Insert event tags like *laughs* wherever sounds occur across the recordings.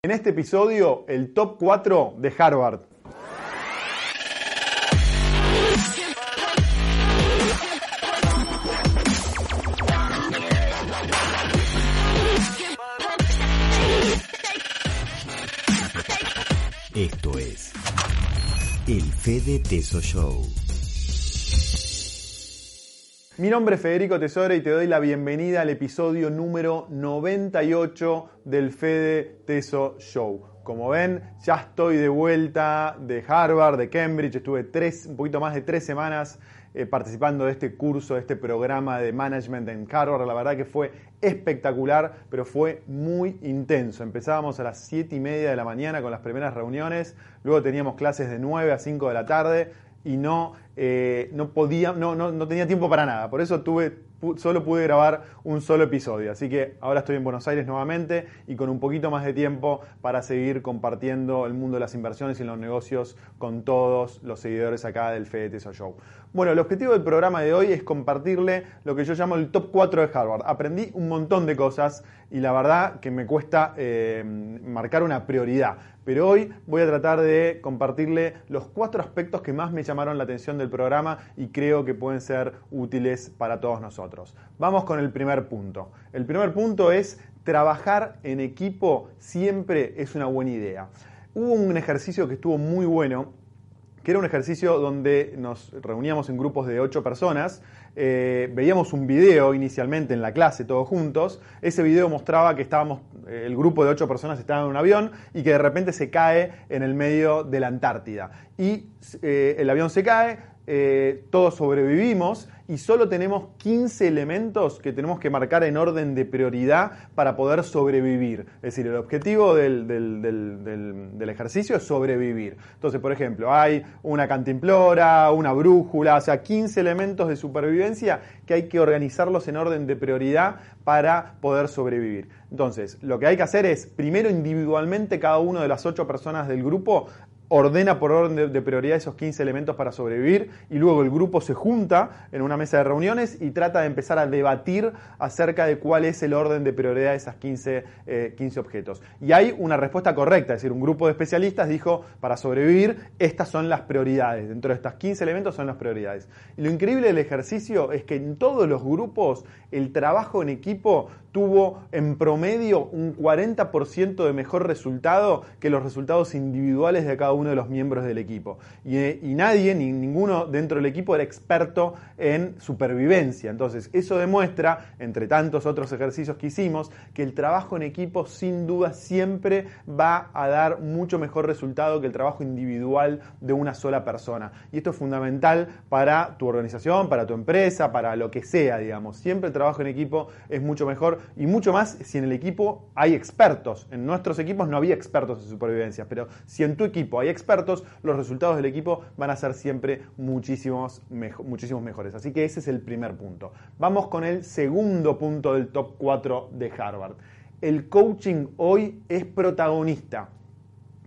En este episodio, el top 4 de Harvard. Esto es el Fede Teso Show. Mi nombre es Federico Tesoro y te doy la bienvenida al episodio número 98 del Fede Teso Show. Como ven, ya estoy de vuelta de Harvard, de Cambridge. Estuve tres, un poquito más de tres semanas eh, participando de este curso, de este programa de management en Harvard. La verdad que fue espectacular, pero fue muy intenso. Empezábamos a las 7 y media de la mañana con las primeras reuniones, luego teníamos clases de 9 a 5 de la tarde y no, eh, no podía, no, no, no tenía tiempo para nada. Por eso tuve solo pude grabar un solo episodio. Así que ahora estoy en Buenos Aires nuevamente y con un poquito más de tiempo para seguir compartiendo el mundo de las inversiones y los negocios con todos los seguidores acá del Fede Teso Show. Bueno, el objetivo del programa de hoy es compartirle lo que yo llamo el top 4 de Harvard. Aprendí un montón de cosas y la verdad que me cuesta eh, marcar una prioridad. Pero hoy voy a tratar de compartirle los cuatro aspectos que más me llamaron la atención del programa y creo que pueden ser útiles para todos nosotros. Vamos con el primer punto. El primer punto es trabajar en equipo siempre es una buena idea. Hubo un ejercicio que estuvo muy bueno que era un ejercicio donde nos reuníamos en grupos de ocho personas, eh, veíamos un video inicialmente en la clase todos juntos, ese video mostraba que estábamos, eh, el grupo de ocho personas estaba en un avión y que de repente se cae en el medio de la Antártida. Y eh, el avión se cae, todos sobrevivimos y solo tenemos 15 elementos que tenemos que marcar en orden de prioridad para poder sobrevivir. Es decir, el objetivo del, del, ejercicio es sobrevivir. Entonces, por ejemplo, hay una cantimplora, una brújula, o sea, 15 elementos de supervivencia que hay que organizarlos en orden de prioridad para poder sobrevivir. Entonces, lo que hay que hacer es, primero individualmente, cada una de las ocho personas del grupo ordena por orden de, prioridad esos 15 elementos para sobrevivir y luego el grupo se junta en una mesa de reuniones y trata de empezar a debatir acerca de cuál es el orden de prioridad de esas 15, 15 eh, objetos. Y hay una respuesta correcta, es decir, un grupo de especialistas dijo, para sobrevivir, estas son las prioridades, dentro de estas 15 elementos son las prioridades. Y lo increíble del ejercicio es que en todos los grupos el trabajo en equipo tuvo en promedio un 40% de mejor resultado que los resultados individuales de cada uno de los miembros del equipo. Y, nadie, ni ninguno dentro del equipo era experto en supervivencia. Entonces, eso demuestra, entre tantos otros ejercicios que hicimos, que el trabajo en equipo sin duda siempre va a dar mucho mejor resultado que el trabajo individual de una sola persona. Y esto es fundamental para tu organización, para tu empresa, para lo que sea, digamos. Siempre el trabajo en equipo es mucho mejor y mucho más si en el equipo hay expertos. En nuestros equipos no había expertos en supervivencia, pero si en tu equipo hay expertos, los resultados del equipo van a ser siempre muchísimos, muchísimos mejores. Así que ese es el primer punto. Vamos con el segundo punto del top 4 de Harvard. El coaching hoy es protagonista.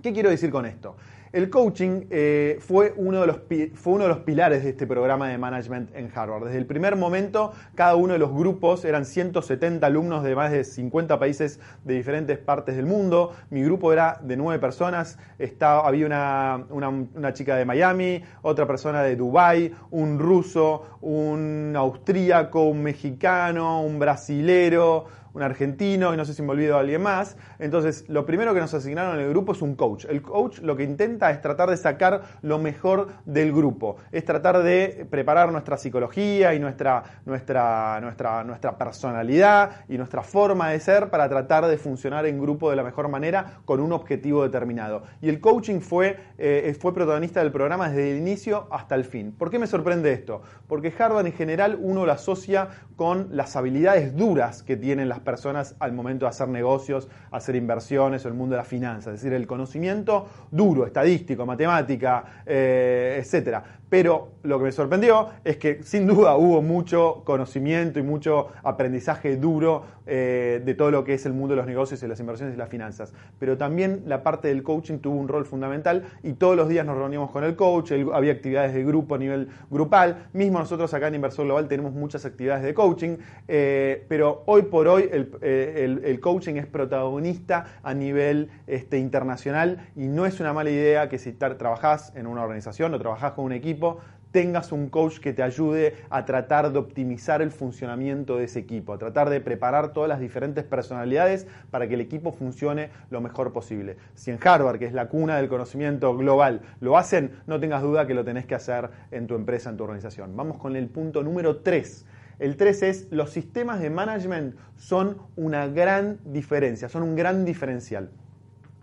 ¿Qué quiero decir con esto? El coaching eh, fue, uno de los, fue uno de los pilares de este programa de management en Harvard. Desde el primer momento, cada uno de los grupos eran 170 alumnos de más de 50 países de diferentes partes del mundo. Mi grupo era de nueve personas. Estaba, había una, una chica de Miami, otra persona de Dubái, un ruso, un austríaco, un mexicano, un brasilero, un argentino y no sé si me olvido alguien más. Entonces, lo primero que nos asignaron en el grupo es un coach. El coach lo que intenta es tratar de sacar lo mejor del grupo, es tratar de preparar nuestra psicología y nuestra, nuestra, nuestra, nuestra personalidad y nuestra forma de ser para tratar de funcionar en grupo de la mejor manera con un objetivo determinado. Y el coaching fue, eh, fue protagonista del programa desde el inicio hasta el fin. ¿Por qué me sorprende esto? Porque Harvard en general uno lo asocia con las habilidades duras que tienen las personas al momento de hacer negocios, hacer inversiones o el mundo de la finanza, es decir, el conocimiento duro, estadístico, matemática, eh, etcétera. Pero lo que me sorprendió es que sin duda hubo mucho conocimiento y mucho aprendizaje duro eh, de todo lo que es el mundo de los negocios y las inversiones y las finanzas. Pero también la parte del coaching tuvo un rol fundamental y todos los días nos reuníamos con el coach, había actividades de grupo a nivel grupal. Mismo nosotros acá en Inversor Global tenemos muchas actividades de coaching, eh, pero hoy por hoy el, eh, coaching es protagonista a nivel este, internacional y no es una mala idea que si trabajás en una organización o trabajás con un equipo, tengas un coach que te ayude a tratar de optimizar el funcionamiento de ese equipo, a tratar de preparar todas las diferentes personalidades para que el equipo funcione lo mejor posible. Si en Harvard, que es la cuna del conocimiento global, lo hacen, no tengas duda que lo tenés que hacer en tu empresa, en tu organización. Vamos con el punto número 3. El 3 es los sistemas de management son una gran diferencia, son un gran diferencial.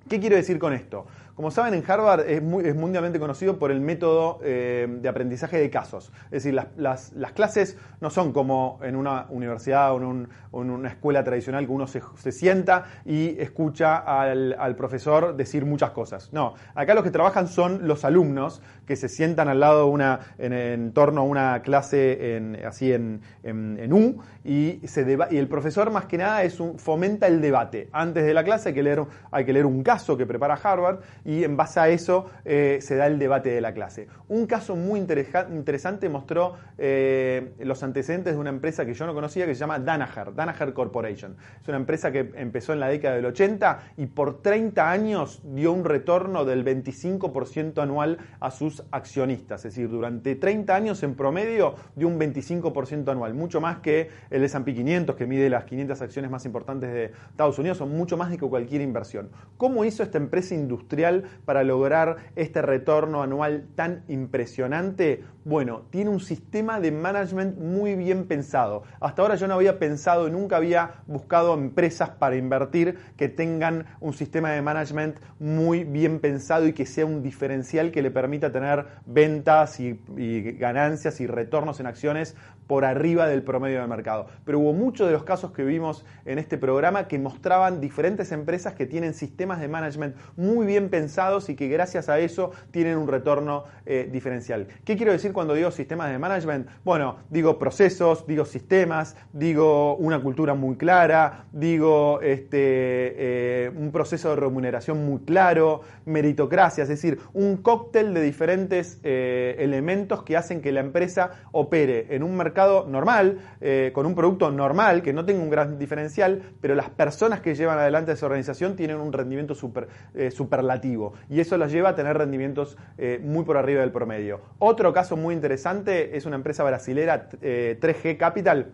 ¿Qué quiero decir con esto? Como saben, en Harvard es, mundialmente conocido por el método eh, de aprendizaje de casos. Es decir, las, clases no son como en una universidad o en, una escuela tradicional que uno se, sienta y escucha al, profesor decir muchas cosas. No, acá los que trabajan son los alumnos que se sientan al lado de una, en, torno a una clase así en, U y, el profesor más que nada es fomenta el debate. Antes de la clase hay que leer, hay que leer un caso que prepara Harvard y en base a eso eh, se da el debate de la clase. Un caso muy interesante mostró eh, los antecedentes de una empresa que yo no conocía que se llama Danaher, Danaher Corporation. Es una empresa que empezó en la década del 80 y por 30 años dio un retorno del 25% anual a sus accionistas. Es decir, durante 30 años en promedio dio un 25% anual, mucho más que el S&P 500 que mide las 500 acciones más importantes de Estados Unidos, son mucho más de que cualquier inversión. ¿Cómo hizo esta empresa industrial para lograr este retorno anual tan impresionante? Bueno, tiene un sistema de management muy bien pensado. Hasta ahora yo no había pensado, nunca había buscado empresas para invertir que tengan un sistema de management muy bien pensado y que sea un diferencial que le permita tener ventas y, ganancias y retornos en acciones por arriba del promedio del mercado. Pero hubo muchos de los casos que vimos en este programa que mostraban diferentes empresas que tienen sistemas de management muy bien pensados y que gracias a eso tienen un retorno eh, diferencial. ¿Qué quiero decir cuando digo sistemas de management? Bueno, digo procesos, digo sistemas, digo una cultura muy clara, digo este, eh, un proceso de remuneración muy claro, meritocracia, es decir, un cóctel de diferentes eh, elementos que hacen que la empresa opere en un mercado normal, con un producto normal, que no tenga un gran diferencial, pero las personas que llevan adelante esa organización tienen un rendimiento super, eh, y eso los lleva a tener rendimientos eh, muy por arriba del promedio. Otro caso muy interesante es una empresa brasilera, 3G Capital,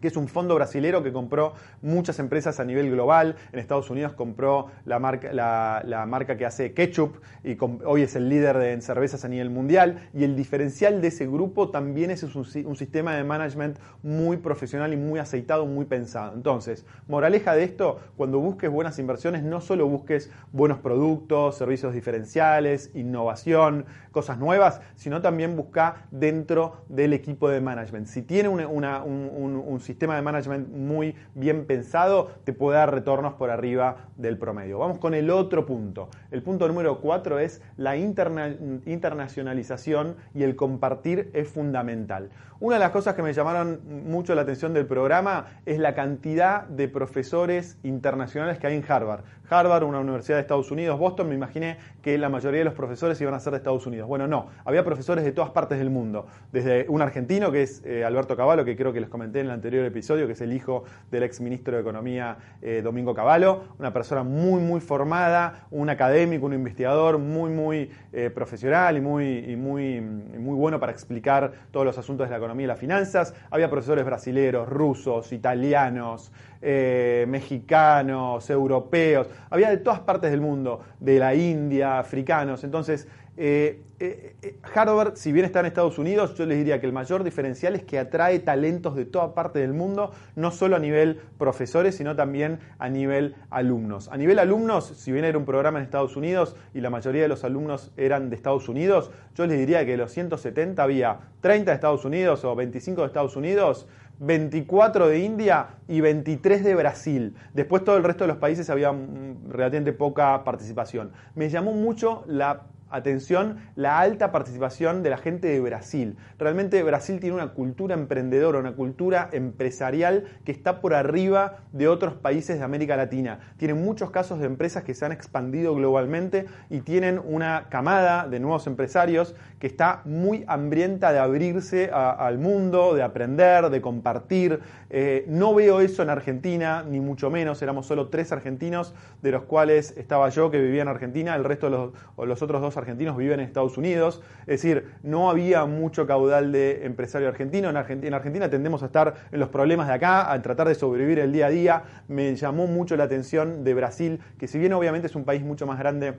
que es un fondo brasilero que compró muchas empresas a nivel global. En Estados Unidos compró la marca, la, marca que hace ketchup y hoy es el líder de, en cervezas a nivel mundial. Y el diferencial de ese grupo también es un, un, sistema de management muy profesional y muy aceitado, muy pensado. Entonces, moraleja de esto, cuando busques buenas inversiones, no solo busques buenos productos, servicios diferenciales, innovación, cosas nuevas, sino también busca dentro del equipo de management. Si tiene un, un, sistema de management muy bien pensado, te puede dar retornos por arriba del promedio. Vamos con el otro punto. El punto número cuatro es la internacionalización y el compartir es fundamental. Una de las cosas que me llamaron mucho la atención del programa es la cantidad de profesores internacionales que hay en Harvard. Harvard, una universidad de Estados Unidos, Boston, me imaginé que la mayoría de los profesores iban a ser de Estados Unidos. Bueno, no, había profesores de todas partes del mundo. Desde un argentino, que es eh, Alberto Cavallo, que creo que les comenté en el anterior episodio, que es el hijo del ex ministro de Economía eh, Domingo Cavallo, una persona muy, muy formada, un académico, un investigador muy, muy eh, profesional y muy, muy, muy bueno para explicar todos los asuntos de la economía y las finanzas. Había profesores brasileños, rusos, italianos, mexicanos, europeos, había de todas partes del mundo, de la India, africanos. Entonces, eh, eh, eh, Harvard, si bien está en Estados Unidos, yo les diría que el mayor diferencial es que atrae talentos de toda parte del mundo, no solo a nivel profesores, sino también a nivel alumnos. A nivel alumnos, si bien era un programa en Estados Unidos y la mayoría de los alumnos eran de Estados Unidos, yo les diría que de los 170 había 30 de Estados Unidos o 25 de Estados Unidos, 24 de India y 23 de Brasil. Después todo el resto de los países había mm, relativamente poca participación. Me llamó mucho la atención la alta participación de la gente de Brasil. Realmente Brasil tiene una cultura emprendedora, una cultura empresarial que está por arriba de otros países de América Latina. Tienen muchos casos de empresas que se han expandido globalmente y tienen una camada de nuevos empresarios que está muy hambrienta de abrirse al mundo, de aprender, de compartir. Eh, no veo eso en Argentina, ni mucho menos. Éramos solo tres argentinos, de los cuales estaba yo que vivía en Argentina, el resto de los, los otros dos argentinos viven en Estados Unidos. Es decir, no había mucho caudal de empresario argentino. En Argentina, en Argentina tendemos a estar en los problemas de acá, a tratar de sobrevivir el día a día. Me llamó mucho la atención de Brasil, que si bien obviamente es un país mucho más grande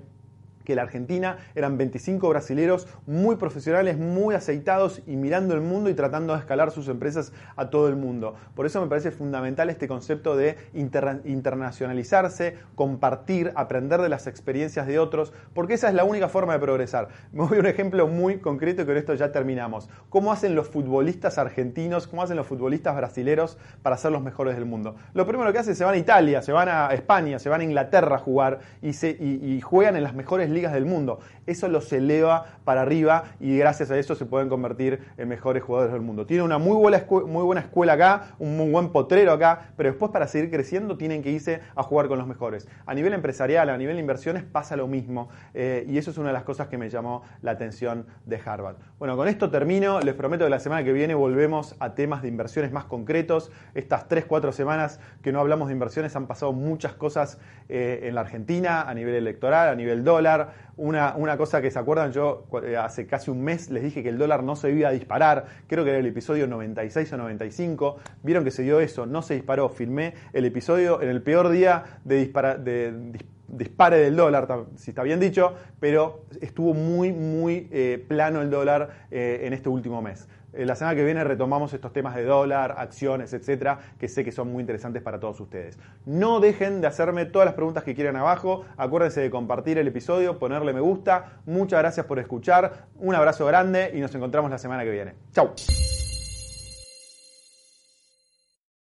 que la Argentina. Eran 25 brasileros muy profesionales, muy aceitados y mirando el mundo y tratando de escalar sus empresas a todo el mundo. Por eso me parece fundamental este concepto de internacionalizarse, compartir, aprender de las experiencias de otros, porque esa es la única forma de progresar. *laughs* Me voy a un ejemplo muy concreto y con esto ya terminamos. ¿Cómo hacen los futbolistas argentinos, cómo hacen los futbolistas brasileros para ser los mejores del mundo? Lo primero que hacen es se van a Italia, se van a España, se van a Inglaterra a jugar y, y juegan en las mejores ligas del mundo. Eso los eleva para arriba y gracias a eso se pueden convertir en mejores jugadores del mundo. Tienen una muy buena, muy buena escuela acá, un muy buen potrero acá, pero después para seguir creciendo tienen que irse a jugar con los mejores. A nivel empresarial, a nivel de inversiones pasa lo mismo eh, y eso es una de las cosas que me llamó la atención de Harvard. Bueno, con esto termino. Les prometo que la semana que viene volvemos a temas de inversiones más concretos. Estas 3-4 semanas que no hablamos de inversiones han pasado muchas cosas eh, en la Argentina, a nivel electoral, a nivel dólar, una, una, cosa que se acuerdan, yo eh, hace casi un mes les dije que el dólar no se iba a disparar, creo que era el episodio 96 o 95, vieron que se dio eso, no se disparó, filmé el episodio en el peor día de, de dispare del dólar, si está bien dicho, pero estuvo muy, muy eh, plano el dólar eh, en este último mes. Eh, la semana que viene retomamos estos temas de dólar, acciones, etcétera, que sé que son muy interesantes para todos ustedes. No dejen de hacerme todas las preguntas que quieran abajo. Acuérdense de compartir el episodio, ponerle me gusta. Muchas gracias por escuchar. Un abrazo grande y nos encontramos la semana que viene. Chau.